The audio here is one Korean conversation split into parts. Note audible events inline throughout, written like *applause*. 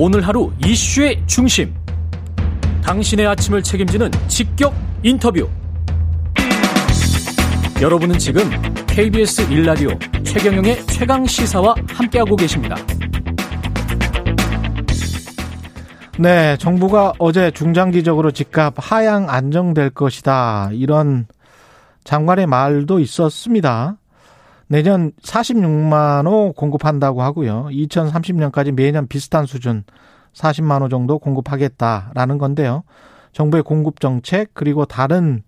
오늘 하루 이슈의 중심. 당신의 아침을 책임지는 직격 인터뷰. 여러분은 지금 KBS 1라디오 최경영의 최강 시사와 함께하고 계십니다. 네, 정부가 어제 중장기적으로 집값 하향 안정될 것이다. 이런 장관의 말도 있었습니다. 내년 46만 호 공급한다고 하고요. 2030년까지 매년 비슷한 수준 40만 호 정도 공급하겠다라는 건데요. 정부의 공급 정책 그리고 다른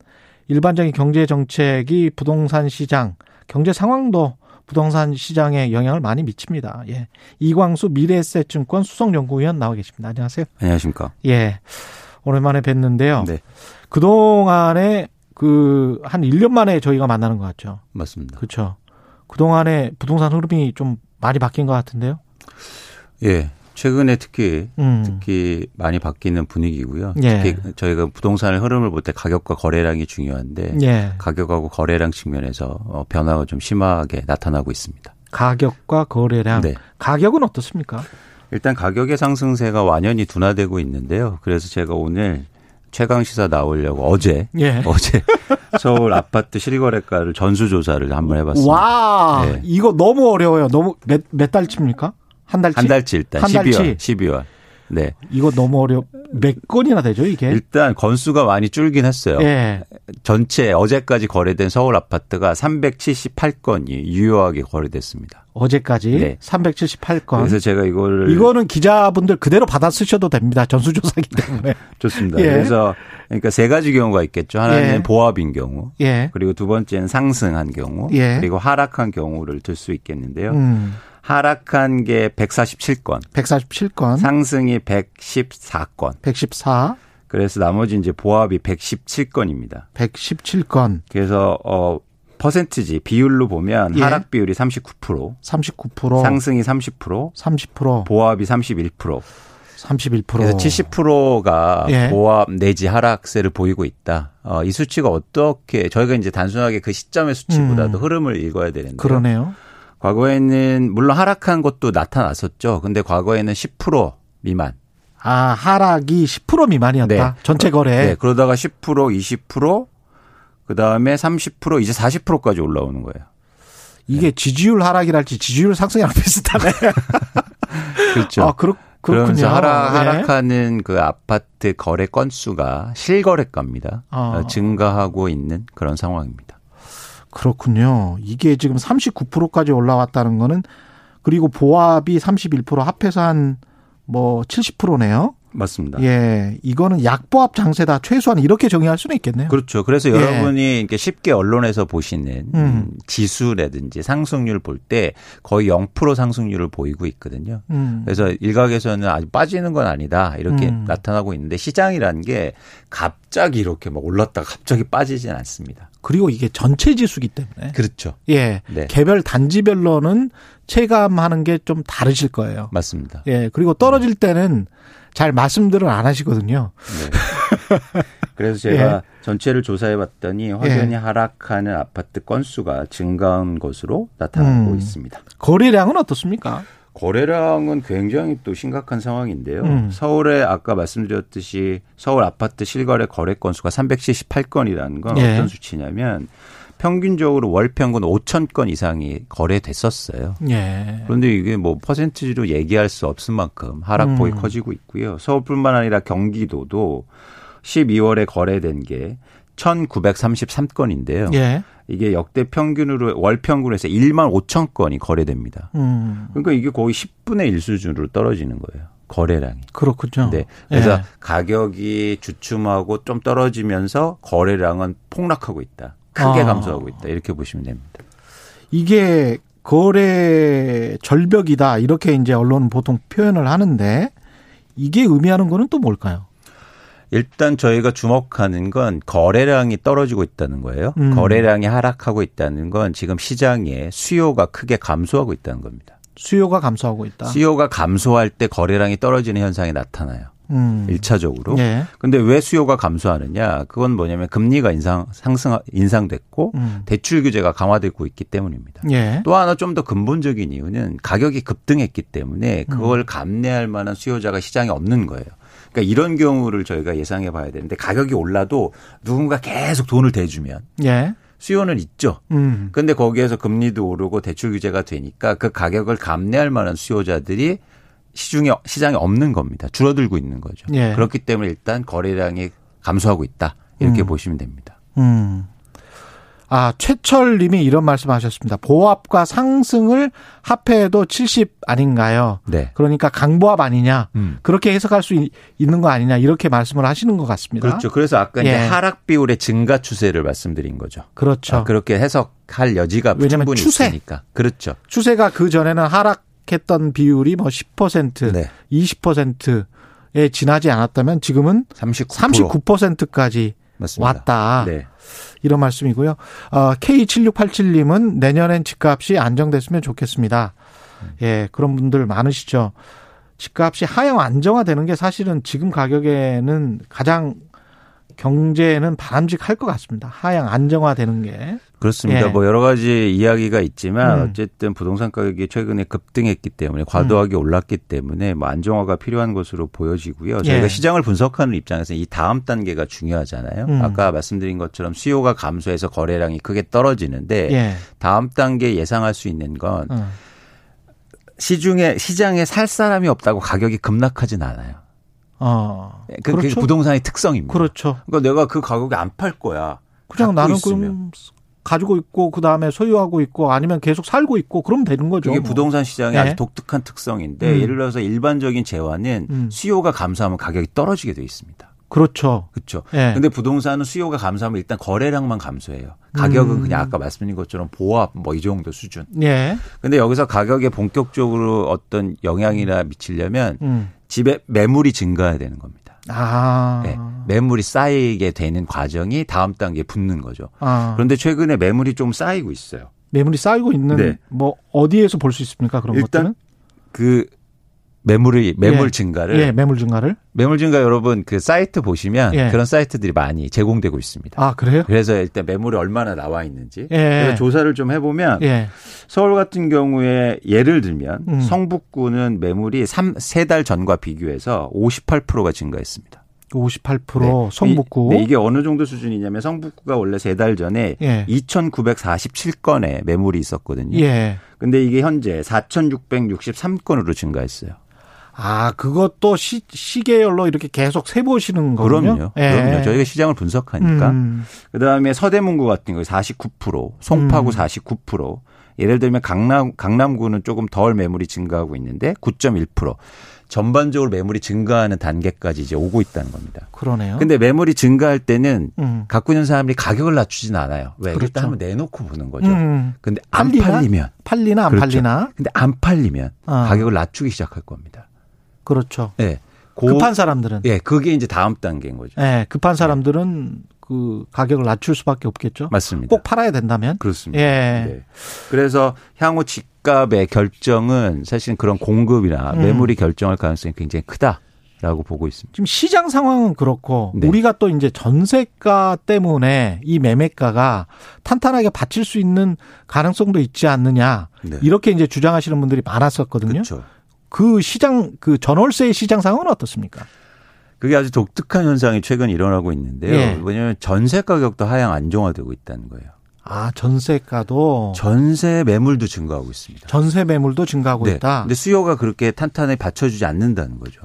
일반적인 경제 정책이 부동산 시장, 경제 상황도 부동산 시장에 영향을 많이 미칩니다. 예. 이광수 미래에셋증권 수석연구위원 나와 계십니다. 안녕하세요. 안녕하십니까. 예. 오랜만에 뵀는데요. 네. 그동안에 그 한 1년 만에 저희가 만나는 것 같죠. 맞습니다. 그렇죠. 그동안에 부동산 흐름이 좀 많이 바뀐 것 같은데요. 예. 최근에 특히 음. 특히 많이 바뀌는 분위기고요. 예. 특히 저희가 부동산의 흐름을 볼 때 가격과 거래량이 중요한데 예. 가격하고 거래량 측면에서 어, 변화가 좀 심하게 나타나고 있습니다. 가격과 거래량. 네. 가격은 어떻습니까? 일단 가격의 상승세가 완연히 둔화되고 있는데요. 그래서 제가 오늘 최강 시사 나오려고 어제 예. 어제 *laughs* 서울 아파트 실거래가를 전수조사를 한번 해봤습니다. 와, 네. 이거 너무 어려워요. 너무 몇, 몇 달치입니까? 한 달치? 한 달치 일단 한 달치? 12월 12월. 네. 이거 너무 어려. 몇 건이나 되죠, 이게? 일단 건수가 많이 줄긴 했어요. 예. 전체 어제까지 거래된 서울 아파트가 378건이 유효하게 거래됐습니다. 어제까지 네. 378건. 그래서 제가 이거를 이거는 기자분들 그대로 받아 쓰셔도 됩니다. 전수조사기 때문에. *laughs* 좋습니다. 예. 그래서 그러니까 세 가지 경우가 있겠죠. 하나는 예. 보합인 경우, 예. 그리고 두 번째는 상승한 경우, 예. 그리고 하락한 경우를 들 수 있겠는데요. 음. 하락한 게 147건, 147건. 상승이 114건. 114. 그래서 나머지 이제 보합이 117건입니다. 117건. 그래서 어 퍼센트지 비율로 보면 예. 하락 비율이 39%, 39%. 상승이 30%, 30%. 보합이 31%. 31%. 그래서 70%가 예. 보합 내지 하락세를 보이고 있다. 어, 이 수치가 어떻게 저희가 이제 단순하게 그 시점의 수치보다도 음. 흐름을 읽어야 되는데 그러네요. 과거에는 물론 하락한 것도 나타났었죠. 근데 과거에는 10% 미만. 아, 하락이 10% 미만이었다. 네. 전체 거래. 네, 그러다가 10% 20% 그다음에 30% 이제 40%까지 올라오는 거예요. 이게 지지율 하락이랄지 지지율 상승이랑 비슷하네. *laughs* 그렇죠. 아, 그렇. 그러면서 하락, 네. 하락하는 그 아파트 거래 건수가 실거래가입니다. 어. 어, 증가하고 있는 그런 상황입니다. 그렇군요. 이게 지금 39%까지 올라왔다는 거는 그리고 보합이 31% 합해서 한 뭐 70%네요. 맞습니다. 예. 이거는 약보합 장세다. 최소한 이렇게 정의할 수는 있겠네요. 그렇죠. 그래서 예. 여러분이 이렇게 쉽게 언론에서 보시는 음. 음, 지수라든지 상승률 볼 때 거의 0% 상승률을 보이고 있거든요. 음. 그래서 일각에서는 아주 빠지는 건 아니다 이렇게 음. 나타나고 있는데 시장이라는 게 갑자기 이렇게 막 올랐다가 갑자기 빠지진 않습니다. 그리고 이게 전체 지수기 때문에 그렇죠. 예. 네. 개별 단지별로는 체감하는 게 좀 다르실 거예요. 맞습니다. 예. 그리고 떨어질 때는 잘 말씀들을 안 하시거든요. 네. 그래서 *laughs* 제가 예. 전체를 조사해 봤더니 확연히 하락하는 아파트 건수가 증가한 것으로 나타나고 음. 있습니다. 거래량은 어떻습니까? 거래량은 굉장히 또 심각한 상황인데요. 음. 서울에 아까 말씀드렸듯이 서울 아파트 실거래 거래 건수가 378건이라는 건 예. 어떤 수치냐면 평균적으로 월 평균 5천 건 이상이 거래됐었어요. 예. 그런데 이게 뭐 퍼센티지로 얘기할 수 없을 만큼 하락폭이 음. 커지고 있고요. 서울뿐만 아니라 경기도도 12월에 거래된 게 1,933건인데요. 예. 이게 역대 평균으로 월 평균에서 1만 5천 건이 거래됩니다. 음. 그러니까 이게 거의 10분의 1 수준으로 떨어지는 거예요. 거래량이. 그렇군요. 네. 그래서 예. 가격이 주춤하고 좀 떨어지면서 거래량은 폭락하고 있다. 크게 아. 감소하고 있다. 이렇게 보시면 됩니다. 이게 거래 절벽이다 이렇게 이제 언론은 보통 표현을 하는데 이게 의미하는 거는 또 뭘까요? 일단 저희가 주목하는 건 거래량이 떨어지고 있다는 거예요. 음. 거래량이 하락하고 있다는 건 지금 시장에 수요가 크게 감소하고 있다는 겁니다. 수요가 감소하고 있다. 수요가 감소할 때 거래량이 떨어지는 현상이 나타나요. 음. 1차적으로. 예. 근데 왜 수요가 감소하느냐? 그건 뭐냐면 금리가 인상 상승 인상됐고 음. 대출 규제가 강화되고 있기 때문입니다. 예. 또 하나 좀 더 근본적인 이유는 가격이 급등했기 때문에 음. 그걸 감내할 만한 수요자가 시장에 없는 거예요. 그러니까 이런 경우를 저희가 예상해 봐야 되는데 가격이 올라도 누군가 계속 돈을 대주면 예. 수요는 있죠. 음. 근데 거기에서 금리도 오르고 대출 규제가 되니까 그 가격을 감내할 만한 수요자들이 시중에 시장에 없는 겁니다. 줄어들고 있는 거죠. 예. 그렇기 때문에 일단 거래량이 감소하고 있다. 이렇게 음. 보시면 됩니다. 음. 아, 최철 님이 이런 말씀 하셨습니다. 보합과 상승을 합해도 70 아닌가요? 네. 그러니까 강보합 아니냐? 음. 그렇게 해석할 수 있- 있는 거 아니냐? 이렇게 말씀을 하시는 것 같습니다. 그렇죠. 그래서 아까 예. 이제 하락 비율의 증가 추세를 말씀드린 거죠. 그렇죠. 아, 그렇게 해석할 여지가 왜냐면 충분히 추세. 있으니까. 그렇죠. 추세가 그 전에는 하락 했던 비율이 뭐 10%, 네. 20%에 지나지 않았다면 지금은 39%. 39%까지 맞습니다. 왔다. 네. 이런 말씀이고요. 어, K7687님은 내년엔 집값이 안정됐으면 좋겠습니다. 예, 그런 분들 많으시죠. 집값이 하향 안정화되는 게 사실은 지금 가격에는 가장 경제는 바람직할 것 같습니다. 하향 안정화되는 게. 그렇습니다. 예. 뭐 여러 가지 이야기가 있지만 음. 어쨌든 부동산 가격이 최근에 급등했기 때문에 과도하게 올랐기 때문에 뭐 안정화가 필요한 것으로 보여지고요. 저희가 예. 시장을 분석하는 입장에서 이 다음 단계가 중요하잖아요. 음. 아까 말씀드린 것처럼 수요가 감소해서 거래량이 크게 떨어지는데 예. 다음 단계 예상할 수 있는 건 어. 시중에 시장에 살 사람이 없다고 가격이 급락하진 않아요. 어. 그, 그렇죠. 부동산의 특성입니다. 그렇죠. 그러니까 내가 그 가격에 안 팔 거야. 그냥 나는 있으면. 그럼 가지고 있고 그 다음에 소유하고 있고 아니면 계속 살고 있고 그러면 되는 거죠. 그게 뭐. 부동산 시장의 예. 아주 독특한 특성인데 음. 예를 들어서 일반적인 재화는 음. 수요가 감소하면 가격이 떨어지게 돼 있습니다. 그렇죠. 그렇죠. 예. 근데 부동산은 수요가 감소하면 일단 거래량만 감소해요. 가격은 음. 그냥 아까 말씀드린 것처럼 보합 뭐 이 정도 수준. 예. 근데 여기서 가격에 본격적으로 어떤 영향이나 미치려면 음. 집에 매물이 증가해야 되는 겁니다. 아. 네. 매물이 쌓이게 되는 과정이 다음 단계에 붙는 거죠. 아. 그런데 최근에 매물이 좀 쌓이고 있어요. 매물이 쌓이고 있는 네. 뭐 어디에서 볼 수 있습니까? 그런 일단 것들은? 그 매물이 매물 예. 증가를 예, 매물 증가를. 매물 증가 여러분 그 사이트 보시면 예. 그런 사이트들이 많이 제공되고 있습니다. 아, 그래요? 그래서 일단 매물이 얼마나 나와 있는지 예. 그래서 조사를 좀 해보면 예. 서울 같은 경우에 예를 들면 음. 성북구는 매물이 3, 3달 전과 비교해서 58%가 증가했습니다. 58% 성북구. 네, 이게 어느 정도 수준이냐면 성북구가 원래 3달 전에 예. 2,947건의 매물이 있었거든요. 예. 근데 이게 현재 4,663건으로 증가했어요. 아, 그것도 시, 시계열로 이렇게 계속 세보시는 거군요. 그럼요. 예. 그럼요. 저희가 시장을 분석하니까. 음. 그다음에 서대문구 같은 거 49%, 송파구 음. 49%. 예를 들면 강남 강남구는 조금 덜 매물이 증가하고 있는데 9.1%. 전반적으로 매물이 증가하는 단계까지 이제 오고 있다는 겁니다. 그러네요. 근데 매물이 증가할 때는 음. 갖고 있는 사람들이 가격을 낮추진 않아요. 왜? 그렇죠. 일단 한번 내놓고 보는 거죠. 음. 근데 안 팔리나? 팔리면 팔리나 안 그렇죠. 팔리나? 근데 안 팔리면 어. 가격을 낮추기 시작할 겁니다. 그렇죠. 예. 고- 급한 사람들은 예, 그게 이제 다음 단계인 거죠. 예, 급한 사람들은 그 가격을 낮출 수밖에 없겠죠. 맞습니다. 꼭 팔아야 된다면. 그렇습니다. 예. 네. 그래서 향후 집값의 결정은 사실 그런 공급이나 음. 매물이 결정할 가능성이 굉장히 크다 라고 보고 있습니다. 지금 시장 상황은 그렇고 네. 우리가 또 이제 전세가 때문에 이 매매가가 탄탄하게 받칠 수 있는 가능성도 있지 않느냐 네. 이렇게 이제 주장하시는 분들이 많았었거든요. 그렇죠. 그 시장 그 전월세의 시장 상황은 어떻습니까? 그게 아주 독특한 현상이 최근 일어나고 있는데요. 예. 왜냐하면 전세 가격도 하향 안정화되고 있다는 거예요. 아 전세가도 전세 매물도 증가하고 있습니다. 전세 매물도 증가하고 네. 있다. 근데 수요가 그렇게 탄탄하게 받쳐주지 않는다는 거죠.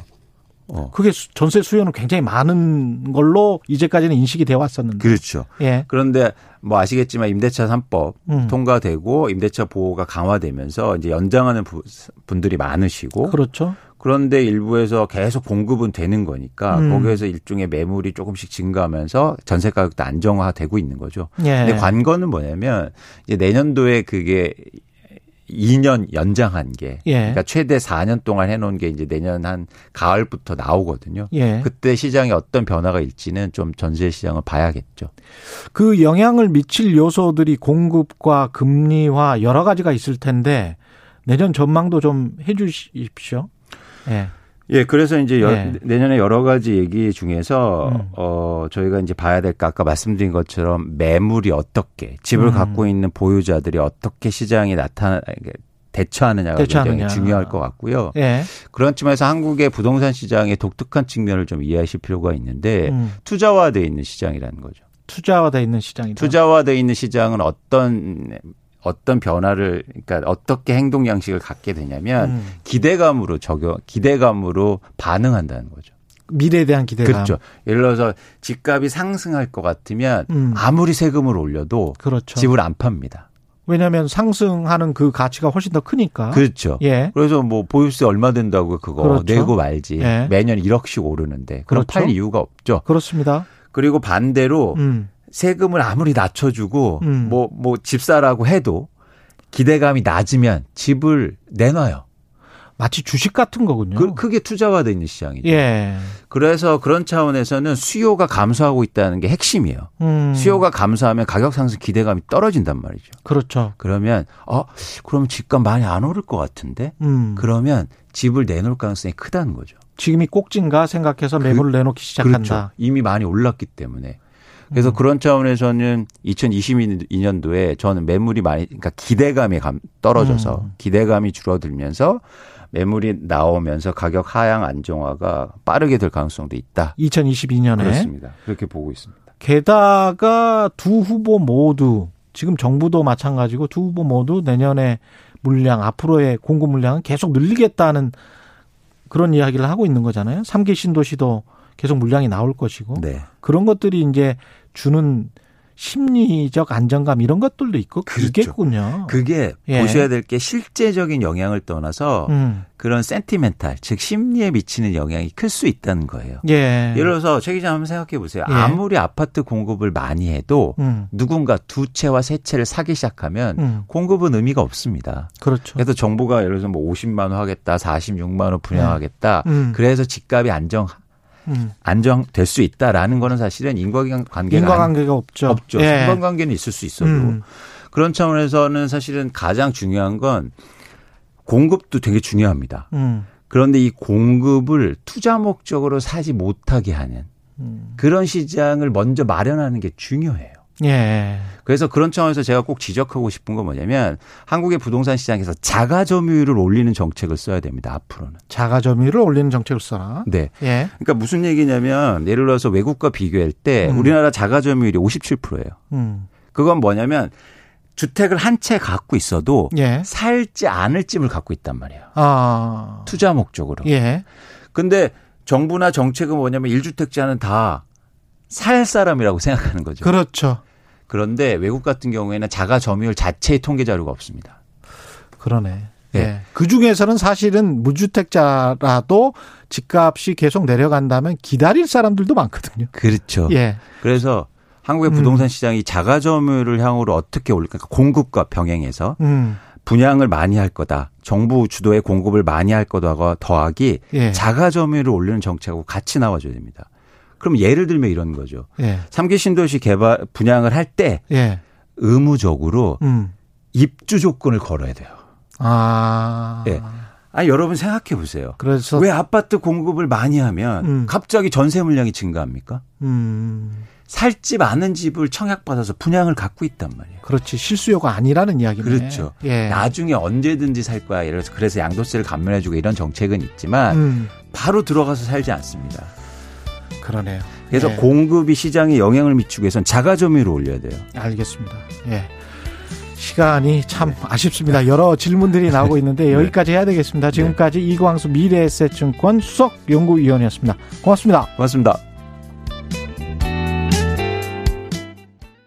어. 그게 수- 전세 수요는 굉장히 많은 걸로 이제까지는 인식이 되어 왔었는데. 그렇죠. 예. 그런데 뭐 아시겠지만 임대차 3법 음. 통과되고 임대차 보호가 강화되면서 이제 연장하는 부- 분들이 많으시고 그렇죠. 그런데 일부에서 계속 공급은 되는 거니까 음. 거기에서 일종의 매물이 조금씩 증가하면서 전세 가격도 안정화되고 있는 거죠. 예. 근데 관건은 뭐냐면 이제 내년도에 그게 2년 연장한 게 예. 그러니까 최대 4년 동안 해놓은 게 이제 내년 한 가을부터 나오거든요. 예. 그때 시장에 어떤 변화가 일지는 좀 전세 시장을 봐야겠죠. 그 영향을 미칠 요소들이 공급과 금리와 여러 가지가 있을 텐데 내년 전망도 좀 해주십시오. 예. 예, 그래서 이제 여, 예. 내년에 여러 가지 얘기 중에서 음. 어 저희가 이제 봐야 될 거 아까 말씀드린 것처럼 매물이 어떻게 집을 음. 갖고 있는 보유자들이 어떻게 시장에 나타나 대처하느냐가 대처하느냐. 굉장히 중요할 것 같고요. 예. 그런 측면에서 한국의 부동산 시장의 독특한 측면을 좀 이해하실 필요가 있는데 음. 투자화돼 있는 시장이라는 거죠. 투자화돼 있는 시장이다. 투자화돼 있는 시장은 어떤 어떤 변화를 그러니까 어떻게 행동 양식을 갖게 되냐면 음. 기대감으로 적용 기대감으로 반응한다는 거죠. 미래에 대한 기대감. 그렇죠. 예를 들어서 집값이 상승할 것 같으면 음. 아무리 세금을 올려도 그렇죠. 집을 안 팝니다. 왜냐하면 상승하는 그 가치가 훨씬 더 크니까. 그렇죠. 예. 그래서 뭐 보유세 얼마 된다고 그거 그렇죠. 내고 말지 예. 매년 1억씩 오르는데 그럼 그렇죠. 팔 이유가 없죠. 그렇습니다. 그리고 반대로 음. 세금을 아무리 낮춰주고 음. 뭐뭐 집사라고 해도 기대감이 낮으면 집을 내놔요. 마치 주식 같은 거군요. 그, 그게 투자화돼 있는 시장이죠. 예. 그래서 그런 차원에서는 수요가 감소하고 있다는 게 핵심이에요. 음. 수요가 감소하면 가격 상승 기대감이 떨어진단 말이죠. 그렇죠. 그러면 어 그럼 집값 많이 안 오를 것 같은데 음. 그러면 집을 내놓을 가능성이 크다는 거죠. 지금이 꼭진가 생각해서 매물을 내놓기 시작한다. 그렇죠. 이미 많이 올랐기 때문에. 그래서 음. 그런 차원에서는 2022년도에 저는 매물이 많이 그러니까 기대감이 감- 떨어져서 음. 기대감이 줄어들면서 매물이 나오면서 가격 하향 안정화가 빠르게 될 가능성도 있다. 2022년에. 그렇습니다. 그렇게 보고 있습니다. 게다가 두 후보 모두 지금 정부도 마찬가지고 두 후보 모두 내년에 물량 앞으로의 공급 물량은 계속 늘리겠다는 그런 이야기를 하고 있는 거잖아요. 삼기 신도시도 계속 물량이 나올 것이고 네. 그런 것들이 이제 주는 심리적 안정감 이런 것들도 있고 그렇죠. 그겠군요. 그게 예. 보셔야 될 게 실제적인 영향을 떠나서 음. 그런 센티멘탈, 즉 심리에 미치는 영향이 클 수 있다는 거예요. 예. 예를 들어서 최 기자 한번 생각해 보세요. 예. 아무리 아파트 공급을 많이 해도 음. 누군가 두 채와 세 채를 사기 시작하면 음. 공급은 의미가 없습니다. 그렇죠. 그래서 정부가 예를 들어서 뭐 50만 원 하겠다, 46만 원 분양하겠다. 음. 그래서 집값이 안정 음. 안정될 수 있다라는 거는 사실은 인과관계가 안- 인과관계가 없죠. 없죠. 예. 상관관계는 있을 수 있어도 음. 그런 차원에서는 사실은 가장 중요한 건 공급도 되게 중요합니다. 음. 그런데 이 공급을 투자 목적으로 사지 못하게 하는 음. 그런 시장을 먼저 마련하는 게 중요해요. 예. 그래서 그런 차원에서 제가 꼭 지적하고 싶은 건 뭐냐면 한국의 부동산 시장에서 자가 점유율을 올리는 정책을 써야 됩니다. 앞으로는. 자가 점유율을 올리는 정책을 써라. 네. 예. 그러니까 무슨 얘기냐면 예를 들어서 외국과 비교할 때 음. 우리나라 자가 점유율이 57%예요. 음. 그건 뭐냐면 주택을 한 채 갖고 있어도 예. 살지 않을 집을 갖고 있단 말이에요. 아. 투자 목적으로. 예. 근데 정부나 정책은 뭐냐면 1주택자는 다 살 사람이라고 생각하는 거죠. 그렇죠. 그런데 외국 같은 경우에는 자가 점유율 자체의 통계 자료가 없습니다. 그러네. 네. 예. 그 중에서는 사실은 무주택자라도 집값이 계속 내려간다면 기다릴 사람들도 많거든요. 그렇죠. 예. 그래서 한국의 음. 부동산 시장이 자가 점유율을 향으로 어떻게 올릴까? 공급과 병행해서 음. 분양을 많이 할 거다. 정부 주도의 공급을 많이 할 거다가 더하기 예. 자가 점유율을 올리는 정책하고 같이 나와줘야 됩니다. 그럼 예를 들면 이런 거죠. 예. 삼기 신도시 개발 분양을 할때 예. 의무적으로 음. 입주 조건을 걸어야 돼요. 아. 예. 아 여러분 생각해 보세요. 그래서 왜 아파트 공급을 많이 하면 음. 갑자기 전세 물량이 증가합니까? 음. 살집 아는 집을 청약받아서 분양을 갖고 있단 말이에요. 그렇지. 실수요가 아니라는 이야기네. 그렇죠. 예. 나중에 언제든지 살 거야. 예를 들어서 그래서 양도세를 감면해 주고 이런 정책은 있지만 음. 바로 들어가서 살지 않습니다. 그러네요. 그래서 예. 공급이 시장에 영향을 미치기 위해서는 자가 점유율을 올려야 돼요. 알겠습니다. 예. 시간이 참 아쉽습니다. 여러 질문들이 나오고 있는데 *laughs* 여기까지 해야 되겠습니다. 지금까지 이광수 미래에셋증권 수석 연구위원이었습니다. 고맙습니다. 고맙습니다.